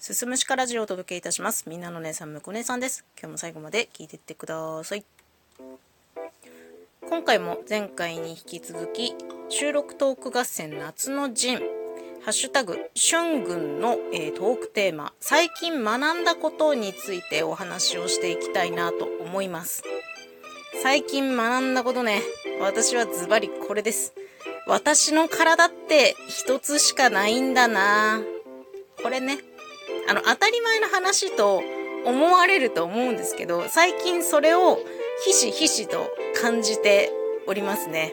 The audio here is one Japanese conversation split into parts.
すすむしかラジオをお届けいたします。みんなの姉さん、むこ姉さんです。今日も最後まで聞いてってください。今回も前回に引き続き、収録トーク合戦夏の陣、ハッシュタグ、春軍の、えートークテーマ、最近学んだことについてお話をしていきたいなと思います。最近学んだことね、私はズバリこれです。私の体って一つしかないんだなこれね、あの、当たり前の話と思われると思うんですけど、最近それをひしひしと感じておりますね。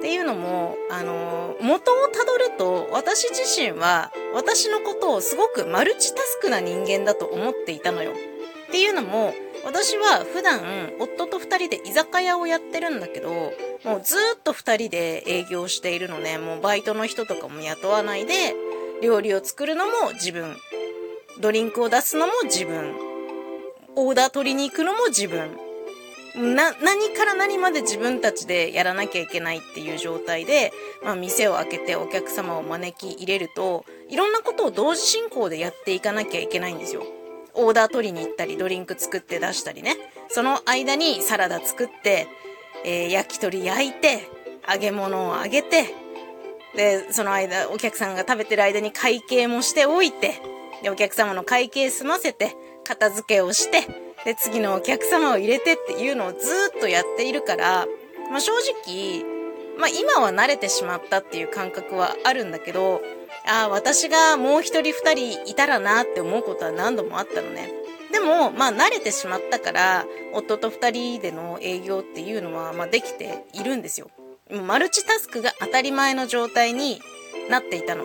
っていうのも、あの、元をたどると、私自身は、私のことをすごくマルチタスクな人間だと思っていたのよ。っていうのも、私は普段、夫と二人で居酒屋をやってるんだけど、もうずっと二人で営業しているのね、もうバイトの人とかも雇わないで、料理を作るのも自分、ドリンクを出すのも自分、オーダー取りに行くのも自分、な、何から何まで自分たちでやらなきゃいけないっていう状態で、まあ店を開けてお客様を招き入れると、いろんなことを同時進行でやっていかなきゃいけないんですよ。オーダー取りに行ったり、ドリンク作って出したりね。その間にサラダ作って、えー焼き鳥焼いて、揚げ物を揚げて、で、その間、お客さんが食べてる間に会計もしておいて、で、お客様の会計済ませて、片付けをして、で、次のお客様を入れてっていうのをずっとやっているから、まあ正直、まあ今は慣れてしまったっていう感覚はあるんだけど、ああ、私がもう一人二人いたらなって思うことは何度もあったのね。でも、まあ慣れてしまったから、夫と二人での営業っていうのは、まあできているんですよ。マルチタスクが当たり前の状態になっていたの。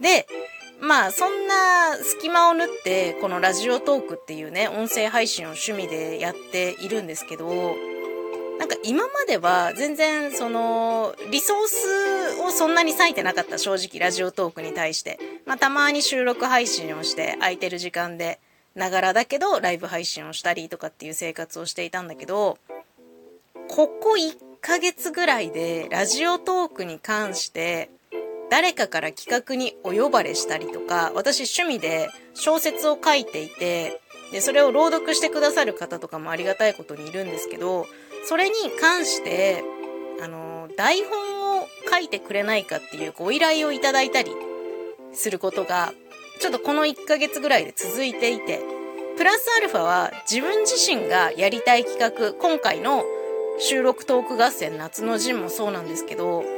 で、まあそんな隙間を縫ってこのラジオトークっていうね音声配信を趣味でやっているんですけどなんか今までは全然そのリソースをそんなに割いてなかった正直ラジオトークに対して。まあたまに収録配信をして空いてる時間でながらだけどライブ配信をしたりとかっていう生活をしていたんだけどここ1ヶ月ぐらいでラジオトークに関して誰かから企画にお呼ばれしたりとか、私趣味で小説を書いていて、で、それを朗読してくださる方とかもありがたいことにいるんですけど、それに関して、あの、台本を書いてくれないかっていうご依頼をいただいたりすることが、ちょっとこの1ヶ月ぐらいで続いていて、プラスアルファは自分自身がやりたい企画、今回の収録トーク合戦夏の陣もそうなんですけど、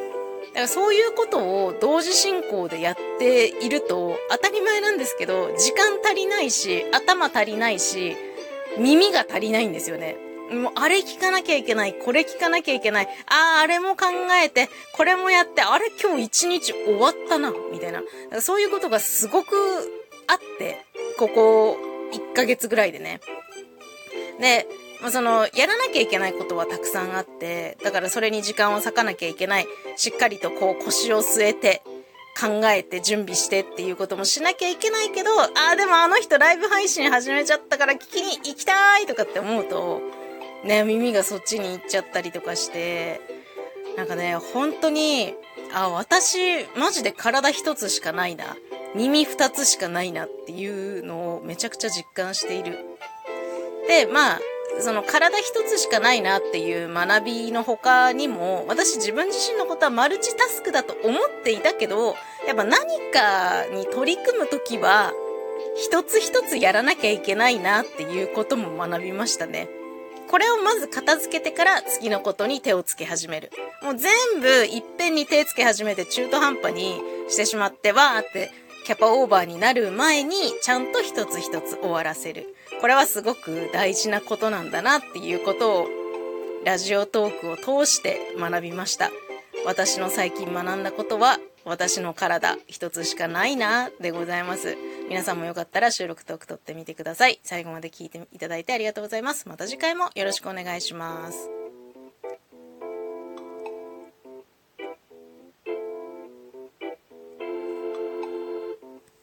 だからそういうことを同時進行でやっていると当たり前なんですけど時間足りないし頭足りないし耳が足りないんですよね。もうあれ聞かなきゃいけない、これ聞かなきゃいけない、ああ、あれも考えて、これもやって、あれ今日一日終わったな、みたいな。そういうことがすごくあって、ここ1ヶ月ぐらいでね。で、まあ、その、やらなきゃいけないことはたくさんあって、だからそれに時間を割かなきゃいけない。しっかりとこう腰を据えて、考えて準備してっていうこともしなきゃいけないけど、ああ、でもあの人ライブ配信始めちゃったから聞きに行きたいとかって思うと、ね、耳がそっちに行っちゃったりとかして、なんかね、本当に、あ、私、マジで体一つしかないな。耳二つしかないなっていうのをめちゃくちゃ実感している。で、まあ、その体一つしかないなっていう学びの他にも、私自分自身のことはマルチタスクだと思っていたけど、やっぱ何かに取り組むときは、一つ一つやらなきゃいけないなっていうことも学びましたね。これをまず片付けてから次のことに手をつけ始める。もう全部いっぺんに手つけ始めて中途半端にしてしまってわーってキャパオーバーになる前にちゃんと一つ一つ終わらせる。これはすごく大事なことなんだなっていうことをラジオトークを通して学びました。私の最近学んだことは私の体一つしかないなでございます。皆さんもよかったら収録トーク撮ってみてください。最後まで聞いていただいてありがとうございます。また次回もよろしくお願いします。